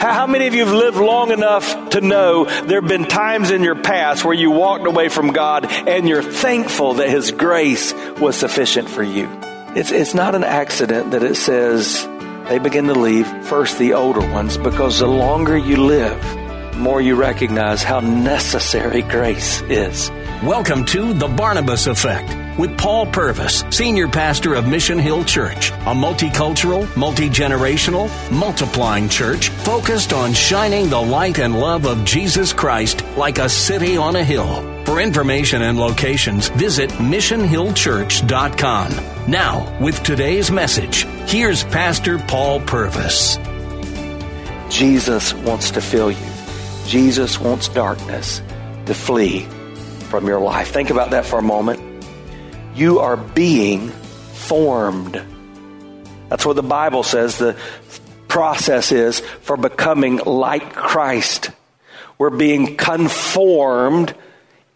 How many of you have lived long enough to know there have been times in your past where you walked away from God and you're thankful that His grace was sufficient for you? It's, it's not an accident that it says they begin to leave first the older ones because the longer you live, the more you recognize how necessary grace is. Welcome to The Barnabas Effect with Paul Purvis, Senior Pastor of Mission Hill Church, a multicultural, multi generational, multiplying church focused on shining the light and love of Jesus Christ like a city on a hill. For information and locations, visit missionhillchurch.com. Now, with today's message, here's Pastor Paul Purvis. Jesus wants to fill you. Jesus wants darkness to flee from your life. Think about that for a moment. You are being formed. That's what the Bible says the process is for becoming like Christ. We're being conformed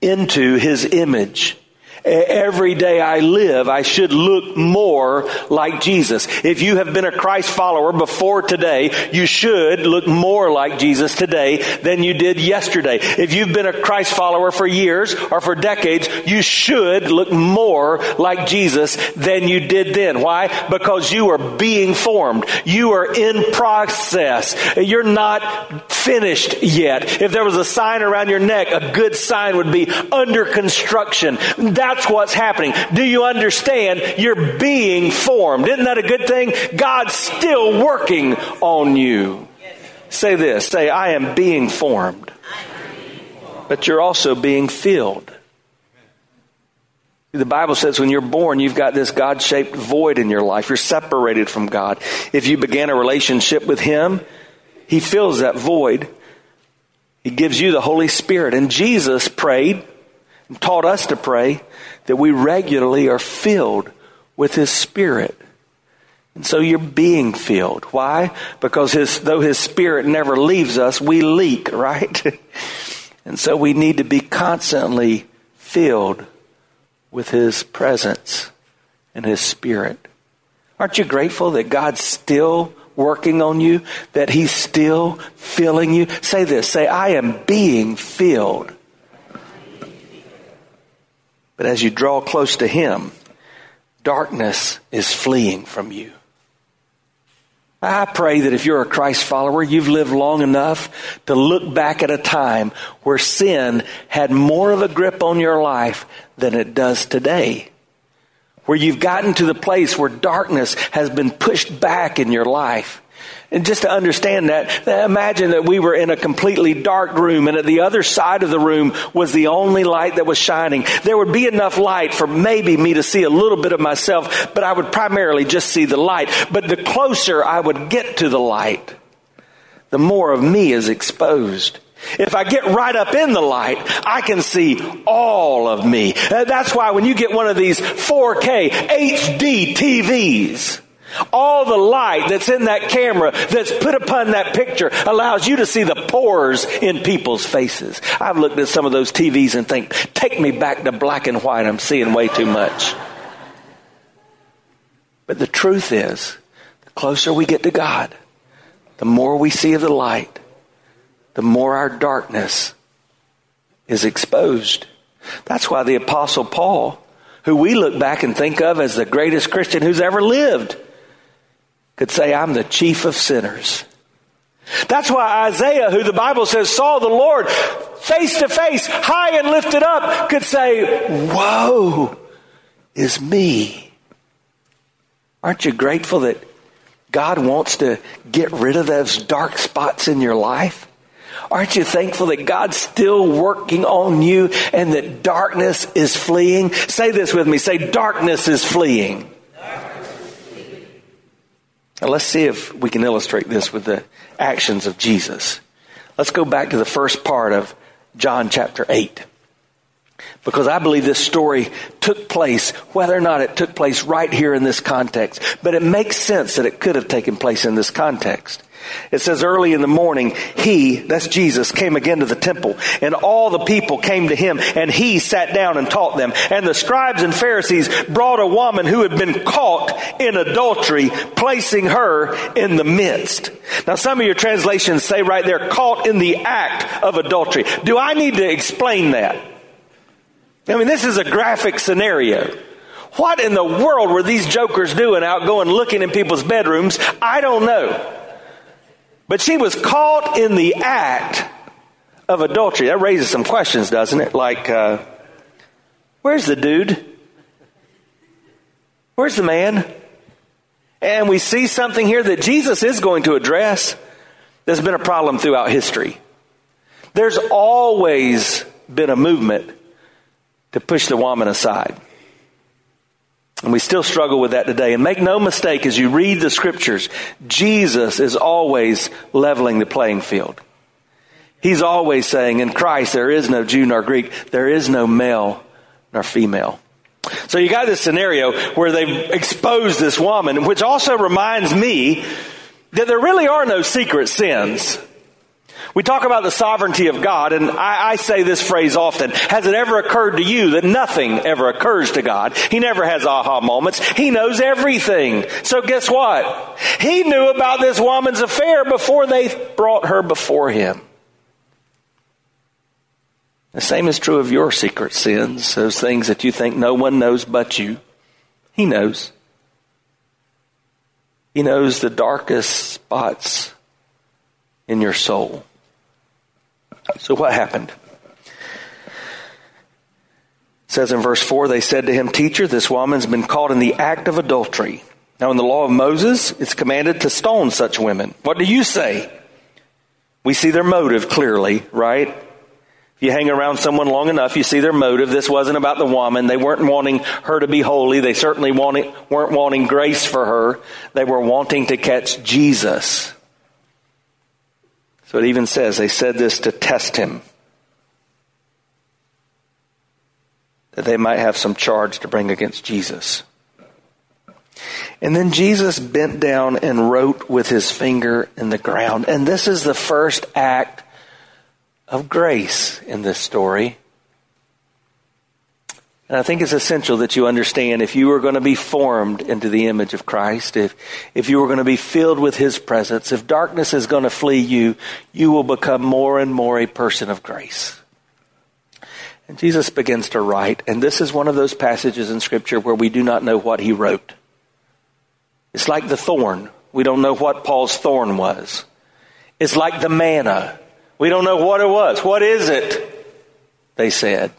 into his image. Every day I live, I should look more like Jesus. If you have been a Christ follower before today, you should look more like Jesus today than you did yesterday. If you've been a Christ follower for years or for decades, you should look more like Jesus than you did then. Why? Because you are being formed. You are in process. You're not finished yet. If there was a sign around your neck, a good sign would be under construction. That that's what's happening. Do you understand? You're being formed. Isn't that a good thing? God's still working on you. Say this. Say, I am being formed. But you're also being filled. The Bible says when you're born, you've got this God shaped void in your life. You're separated from God. If you began a relationship with Him, He fills that void. He gives you the Holy Spirit. And Jesus prayed taught us to pray that we regularly are filled with His Spirit. And so you're being filled. Why? Because his, though His Spirit never leaves us, we leak, right? and so we need to be constantly filled with His presence and His Spirit. Aren't you grateful that God's still working on you? That He's still filling you? Say this. Say, I am being filled but as you draw close to Him, darkness is fleeing from you. I pray that if you're a Christ follower, you've lived long enough to look back at a time where sin had more of a grip on your life than it does today. Where you've gotten to the place where darkness has been pushed back in your life. And just to understand that, imagine that we were in a completely dark room and at the other side of the room was the only light that was shining. There would be enough light for maybe me to see a little bit of myself, but I would primarily just see the light. But the closer I would get to the light, the more of me is exposed. If I get right up in the light, I can see all of me. Uh, that's why when you get one of these 4K HD TVs, all the light that's in that camera that's put upon that picture allows you to see the pores in people's faces. I've looked at some of those TVs and think, take me back to black and white. I'm seeing way too much. But the truth is, the closer we get to God, the more we see of the light, the more our darkness is exposed. That's why the apostle Paul, who we look back and think of as the greatest Christian who's ever lived, could say, I'm the chief of sinners. That's why Isaiah, who the Bible says saw the Lord face to face, high and lifted up, could say, Woe is me. Aren't you grateful that God wants to get rid of those dark spots in your life? Aren't you thankful that God's still working on you and that darkness is fleeing? Say this with me. Say, darkness is fleeing. Now let's see if we can illustrate this with the actions of Jesus. Let's go back to the first part of John chapter 8. Because I believe this story took place, whether or not it took place right here in this context. But it makes sense that it could have taken place in this context. It says early in the morning, he, that's Jesus, came again to the temple, and all the people came to him, and he sat down and taught them. And the scribes and Pharisees brought a woman who had been caught in adultery, placing her in the midst. Now, some of your translations say right there, caught in the act of adultery. Do I need to explain that? I mean, this is a graphic scenario. What in the world were these jokers doing out going looking in people's bedrooms? I don't know. But she was caught in the act of adultery. That raises some questions, doesn't it? Like, uh, where's the dude? Where's the man? And we see something here that Jesus is going to address. There's been a problem throughout history. There's always been a movement to push the woman aside. And we still struggle with that today. And make no mistake, as you read the scriptures, Jesus is always leveling the playing field. He's always saying, in Christ, there is no Jew nor Greek, there is no male nor female. So you got this scenario where they've exposed this woman, which also reminds me that there really are no secret sins. We talk about the sovereignty of God, and I, I, say this phrase often. Has it ever occurred to you that nothing ever occurs to God? He never has aha moments. He knows everything. So guess what? He knew about this woman's affair before they brought her before him. The same is true of your secret sins, those things that you think no one knows but you. He knows. He knows the darkest spots in your soul. So what happened? It says in verse 4 they said to him, Teacher, this woman's been caught in the act of adultery. Now, in the law of Moses, it's commanded to stone such women. What do you say? We see their motive clearly, right? If you hang around someone long enough, you see their motive. This wasn't about the woman. They weren't wanting her to be holy. They certainly wanted, weren't wanting grace for her. They were wanting to catch Jesus. So it even says they said this to test him. That they might have some charge to bring against Jesus. And then Jesus bent down and wrote with his finger in the ground. And this is the first act of grace in this story. And I think it's essential that you understand if you are going to be formed into the image of Christ, if, if you are going to be filled with His presence, if darkness is going to flee you, you will become more and more a person of grace. And Jesus begins to write, and this is one of those passages in Scripture where we do not know what He wrote. It's like the thorn. We don't know what Paul's thorn was. It's like the manna. We don't know what it was. What is it? They said.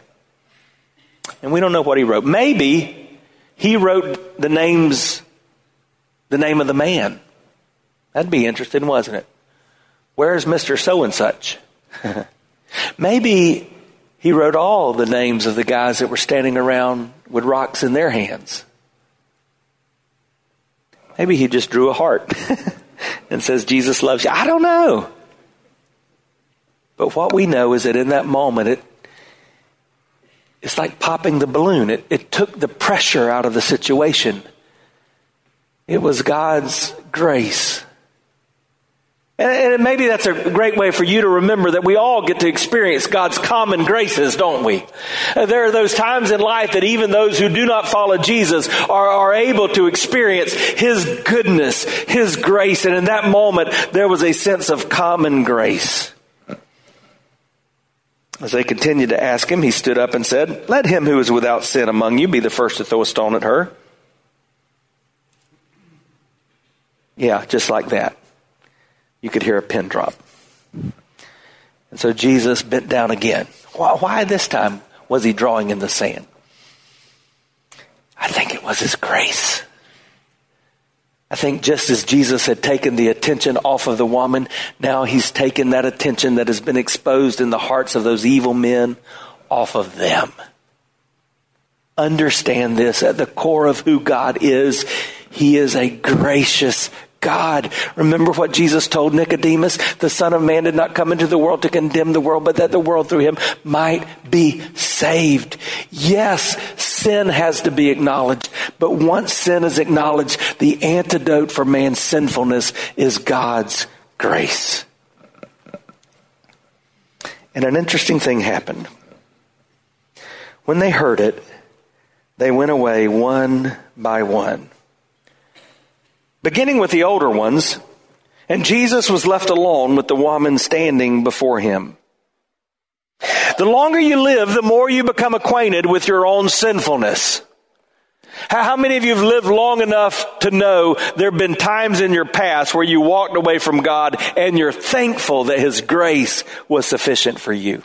And we don't know what he wrote. Maybe he wrote the names, the name of the man. That'd be interesting, wasn't it? Where's Mr. So and such? Maybe he wrote all the names of the guys that were standing around with rocks in their hands. Maybe he just drew a heart and says, Jesus loves you. I don't know. But what we know is that in that moment, it it's like popping the balloon. It, it took the pressure out of the situation. It was God's grace. And, maybe that's a great way for you to remember that we all get to experience God's common graces, don't we? Uh, there are those times in life that even those who do not follow Jesus are, are able to experience His goodness, His grace. And in that moment, there was a sense of common grace. As they continued to ask him, he stood up and said, Let him who is without sin among you be the first to throw a stone at her. Yeah, just like that. You could hear a pin drop. And so Jesus bent down again. Why, why this time was he drawing in the sand? I think it was his grace. I think just as Jesus had taken the attention off of the woman, now he's taken that attention that has been exposed in the hearts of those evil men off of them. Understand this at the core of who God is. He is a gracious God. Remember what Jesus told Nicodemus? The Son of Man did not come into the world to condemn the world, but that the world through him might be saved. Yes, sin has to be acknowledged, but once sin is acknowledged, the antidote for man's sinfulness is God's grace. And an interesting thing happened. When they heard it, they went away one by one. Beginning with the older ones, and Jesus was left alone with the woman standing before him. The longer you live, the more you become acquainted with your own sinfulness. How many of you have lived long enough to know there have been times in your past where you walked away from God and you're thankful that His grace was sufficient for you?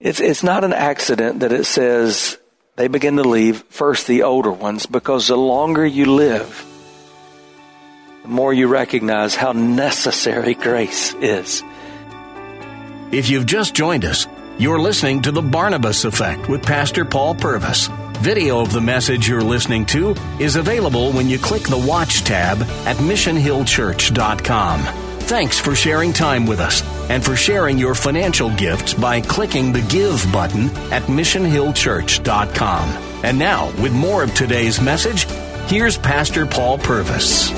It's, it's not an accident that it says they begin to leave first the older ones because the longer you live, the more you recognize how necessary grace is. If you've just joined us, you're listening to The Barnabas Effect with Pastor Paul Purvis. Video of the message you're listening to is available when you click the Watch tab at missionhillchurch.com. Thanks for sharing time with us and for sharing your financial gifts by clicking the Give button at missionhillchurch.com. And now, with more of today's message, here's Pastor Paul Purvis.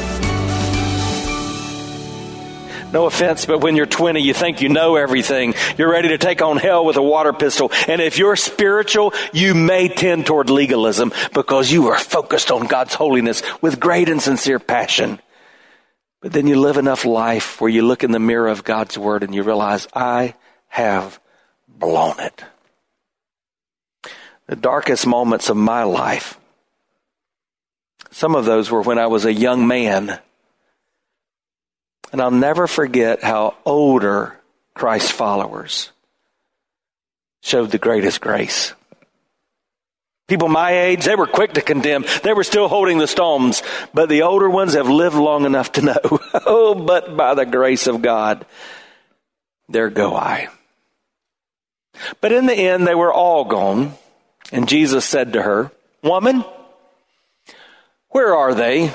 No offense, but when you're 20, you think you know everything. You're ready to take on hell with a water pistol. And if you're spiritual, you may tend toward legalism because you are focused on God's holiness with great and sincere passion. But then you live enough life where you look in the mirror of God's Word and you realize, I have blown it. The darkest moments of my life, some of those were when I was a young man and I'll never forget how older Christ followers showed the greatest grace. People my age, they were quick to condemn. They were still holding the stones. But the older ones have lived long enough to know, oh, but by the grace of God, there go I. But in the end, they were all gone. And Jesus said to her, Woman, where are they?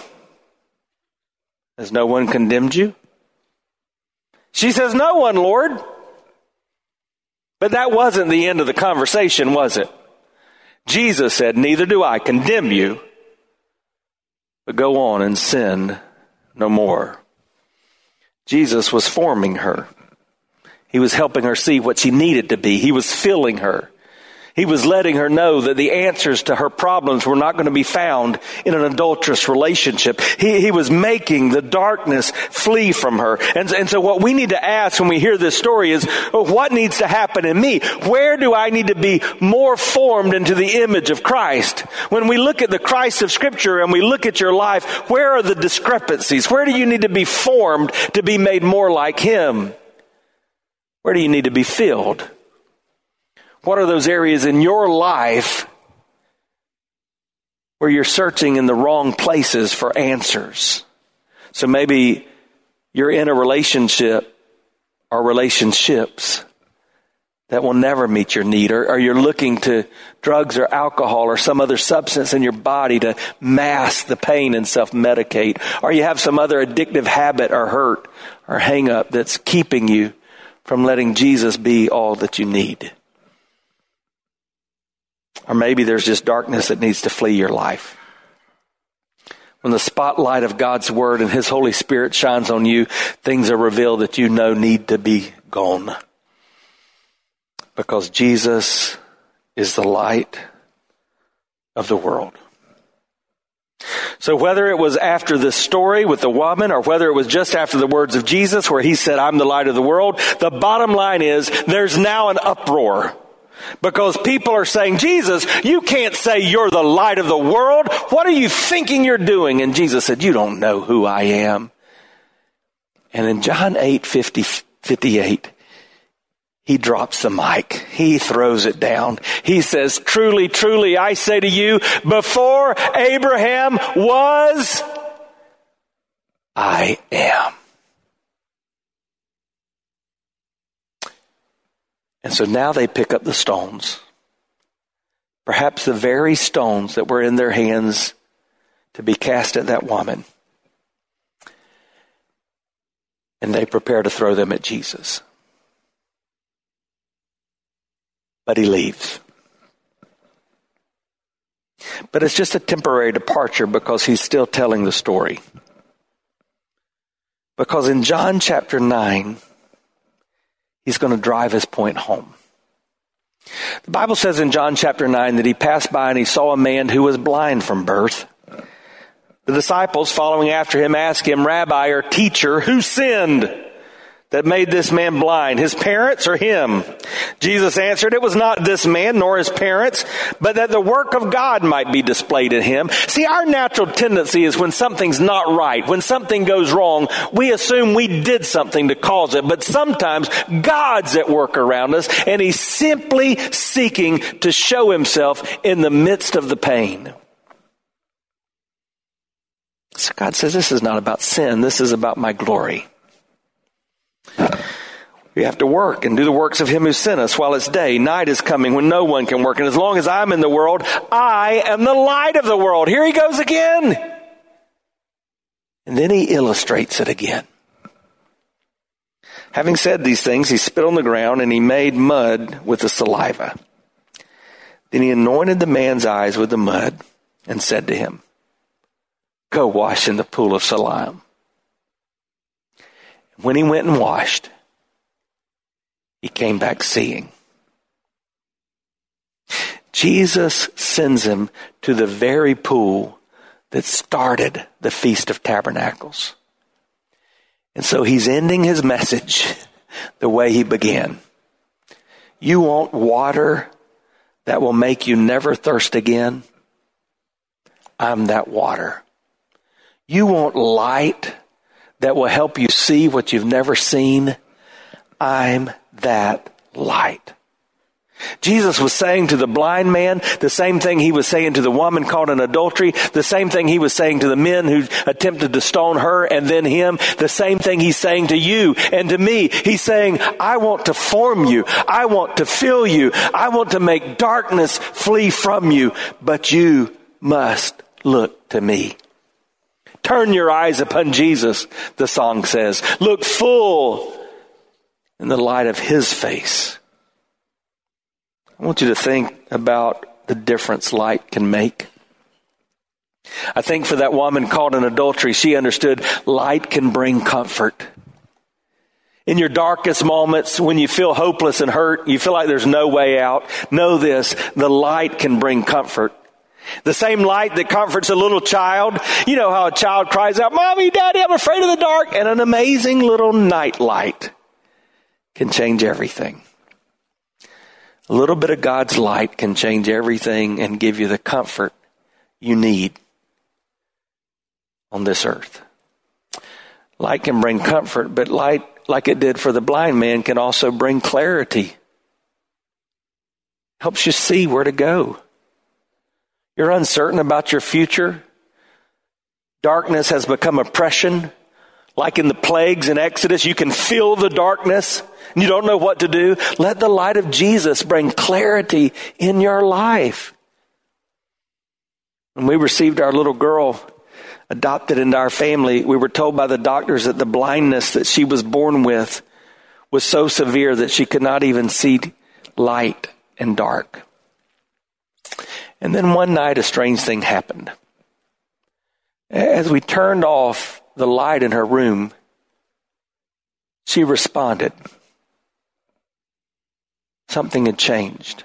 Has no one condemned you? She says, No one, Lord. But that wasn't the end of the conversation, was it? Jesus said, Neither do I condemn you, but go on and sin no more. Jesus was forming her. He was helping her see what she needed to be. He was filling her. He was letting her know that the answers to her problems were not going to be found in an adulterous relationship. He, he was making the darkness flee from her. And, and so what we need to ask when we hear this story is, oh, what needs to happen in me? Where do I need to be more formed into the image of Christ? When we look at the Christ of scripture and we look at your life, where are the discrepancies? Where do you need to be formed to be made more like Him? Where do you need to be filled? What are those areas in your life where you're searching in the wrong places for answers? So maybe you're in a relationship or relationships that will never meet your need, or, or, you're looking to drugs or alcohol or some other substance in your body to mask the pain and self medicate, or you have some other addictive habit or hurt or hang up that's keeping you from letting Jesus be all that you need. Or maybe there's just darkness that needs to flee your life. When the spotlight of God's Word and His Holy Spirit shines on you, things are revealed that you know need to be gone. Because Jesus is the light of the world. So whether it was after this story with the woman or whether it was just after the words of Jesus where he said, I'm the light of the world, the bottom line is there's now an uproar. Because people are saying, Jesus, you can't say you're the light of the world. What are you thinking you're doing? And Jesus said, You don't know who I am. And in John 8 50, 58, he drops the mic. He throws it down. He says, Truly, truly, I say to you, before Abraham was, I am. And so now they pick up the stones, perhaps the very stones that were in their hands to be cast at that woman. And they prepare to throw them at Jesus. But he leaves. But it's just a temporary departure because he's still telling the story. Because in John chapter 9, he's going to drive his point home. The Bible says in John chapter 9 that he passed by and he saw a man who was blind from birth. The disciples following after him asked him, Rabbi or teacher, who sinned? That made this man blind? His parents or him? Jesus answered, it was not this man nor his parents, but that the work of God might be displayed in him. See, our natural tendency is when something's not right, when something goes wrong, we assume we did something to cause it, but sometimes God's at work around us and he's simply seeking to show himself in the midst of the pain. So God says, this is not about sin. This is about my glory. We have to work and do the works of him who sent us while it's day. Night is coming when no one can work. And as long as I'm in the world, I am the light of the world. Here he goes again. And then he illustrates it again. Having said these things, he spit on the ground and he made mud with the saliva. Then he anointed the man's eyes with the mud and said to him, Go wash in the pool of Siloam. When he went and washed, he came back seeing. Jesus sends him to the very pool that started the Feast of Tabernacles. And so he's ending his message the way he began. You want water that will make you never thirst again? I'm that water. You want light that will help you see what you've never seen. I'm that light. Jesus was saying to the blind man the same thing he was saying to the woman caught in adultery, the same thing he was saying to the men who attempted to stone her and then him, the same thing he's saying to you and to me. He's saying, I want to form you. I want to fill you. I want to make darkness flee from you, but you must look to me. Turn your eyes upon Jesus, the song says. Look full in the light of his face. I want you to think about the difference light can make. I think for that woman caught in adultery, she understood light can bring comfort. In your darkest moments, when you feel hopeless and hurt, you feel like there's no way out, know this, the light can bring comfort. The same light that comforts a little child. You know how a child cries out, Mommy, Daddy, I'm afraid of the dark. And an amazing little night light can change everything. A little bit of God's light can change everything and give you the comfort you need on this earth. Light can bring comfort, but light, like it did for the blind man, can also bring clarity. Helps you see where to go. You're uncertain about your future. Darkness has become oppression. Like in the plagues in Exodus, you can feel the darkness and you don't know what to do. Let the light of Jesus bring clarity in your life. When we received our little girl adopted into our family, we were told by the doctors that the blindness that she was born with was so severe that she could not even see light and dark. And then one night, a strange thing happened. As we turned off the light in her room, she responded. Something had changed.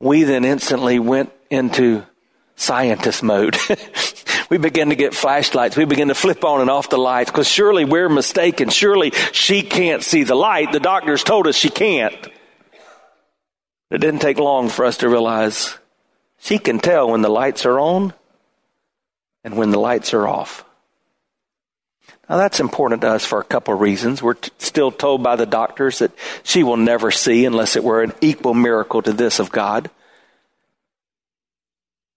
We then instantly went into scientist mode. we began to get flashlights. We began to flip on and off the lights because surely we're mistaken. Surely she can't see the light. The doctors told us she can't. It didn't take long for us to realize she can tell when the lights are on and when the lights are off. Now that's important to us for a couple of reasons. We're t- still told by the doctors that she will never see unless it were an equal miracle to this of God.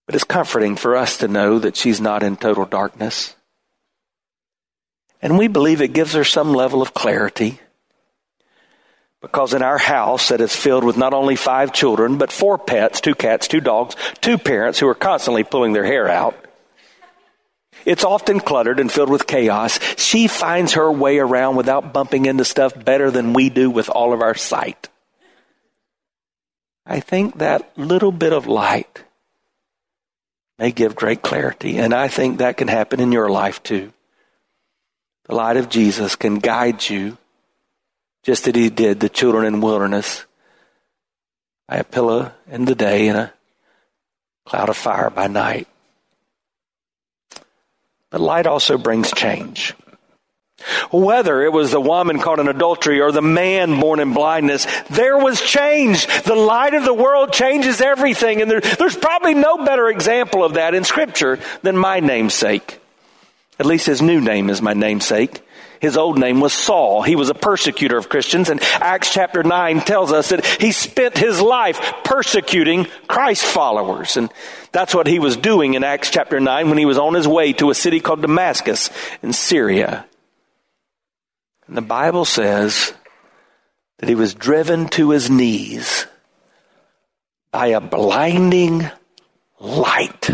But it's comforting for us to know that she's not in total darkness. And we believe it gives her some level of clarity because in our house that is filled with not only five children, but four pets, two cats, two dogs, two parents who are constantly pulling their hair out, It's often cluttered and filled with chaos. She finds her way around without bumping into stuff better than we do with all of our sight. I think that little bit of light may give great clarity, and I think that can happen in your life too. The light of Jesus can guide you just as he did the children in wilderness by a pillar in the day and a cloud of fire by night. But light also brings change. Whether it was the woman caught in adultery or the man born in blindness, there was change. The light of the world changes everything. And there, there's probably no better example of that in Scripture than my namesake. At least his new name is my namesake. His old name was Saul. He was a persecutor of Christians, and Acts chapter 9 tells us that he spent his life persecuting Christ followers. And that's what he was doing in Acts chapter 9 when he was on his way to a city called Damascus in Syria. And the Bible says that he was driven to his knees by a blinding light.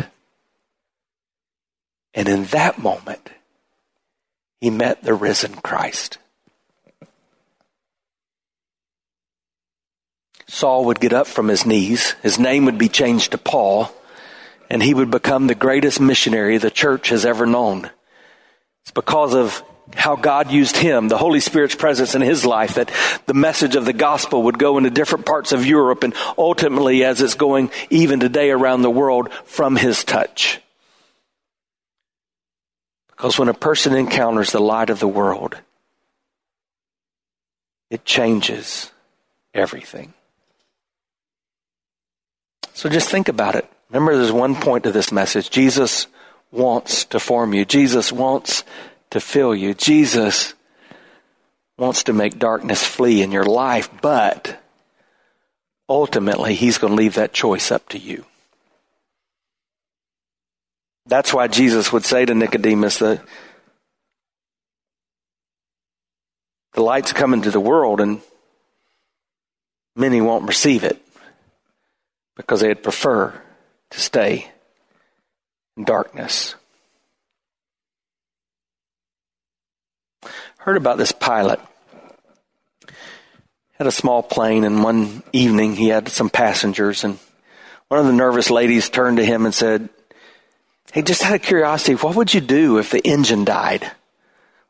And in that moment, he met the risen Christ. Saul would get up from his knees, his name would be changed to Paul, and he would become the greatest missionary the church has ever known. It's because of how God used him, the Holy Spirit's presence in his life, that the message of the gospel would go into different parts of Europe and ultimately, as it's going even today around the world, from his touch. Because when a person encounters the light of the world, it changes everything. So just think about it. Remember, there's one point to this message. Jesus wants to form you. Jesus wants to fill you. Jesus wants to make darkness flee in your life, but ultimately, He's going to leave that choice up to you. That's why Jesus would say to Nicodemus that the light's come into the world and many won't receive it because they'd prefer to stay in darkness. Heard about this pilot. Had a small plane, and one evening he had some passengers, and one of the nervous ladies turned to him and said, Hey, just out of curiosity, what would you do if the engine died?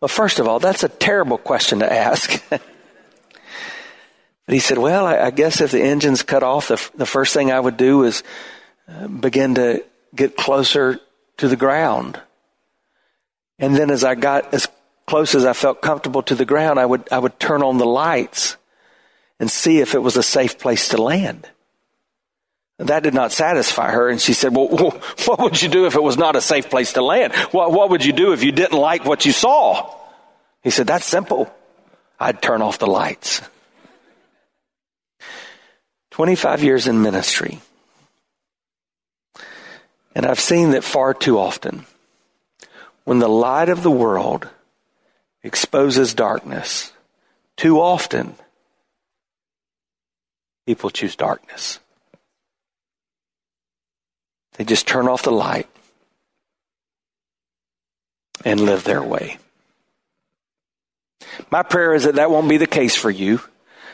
Well, first of all, that's a terrible question to ask. but he said, Well, I, I, guess if the engine's cut off, the, the first thing I would do is uh, begin to get closer to the ground. And then as I got as close as I felt comfortable to the ground, I would, I would turn on the lights and see if it was a safe place to land. That did not satisfy her. And she said, well, what would you do if it was not a safe place to land? What, what would you do if you didn't like what you saw? He said, that's simple. I'd turn off the lights. 25 years in ministry. And I've seen that far too often. When the light of the world exposes darkness, too often people choose darkness. They just turn off the light and live their way. My prayer is that that won't be the case for you,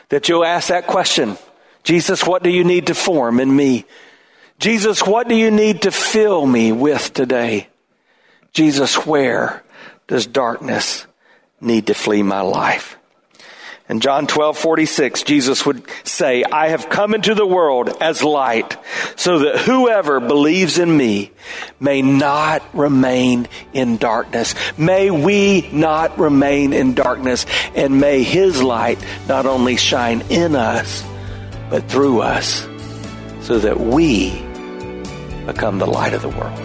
that you'll ask that question Jesus, what do you need to form in me? Jesus, what do you need to fill me with today? Jesus, where does darkness need to flee my life? In John 12, 46, Jesus would say, I have come into the world as light so that whoever believes in me may not remain in darkness. May we not remain in darkness and may his light not only shine in us, but through us so that we become the light of the world.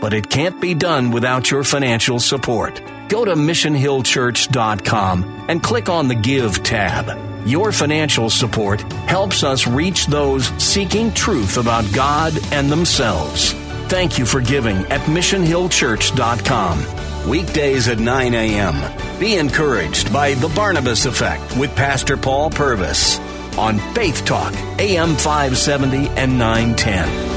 But it can't be done without your financial support. Go to missionhillchurch.com and click on the Give tab. Your financial support helps us reach those seeking truth about God and themselves. Thank you for giving at missionhillchurch.com. Weekdays at 9 a.m. Be encouraged by The Barnabas Effect with Pastor Paul Purvis on Faith Talk, AM 570 and 910.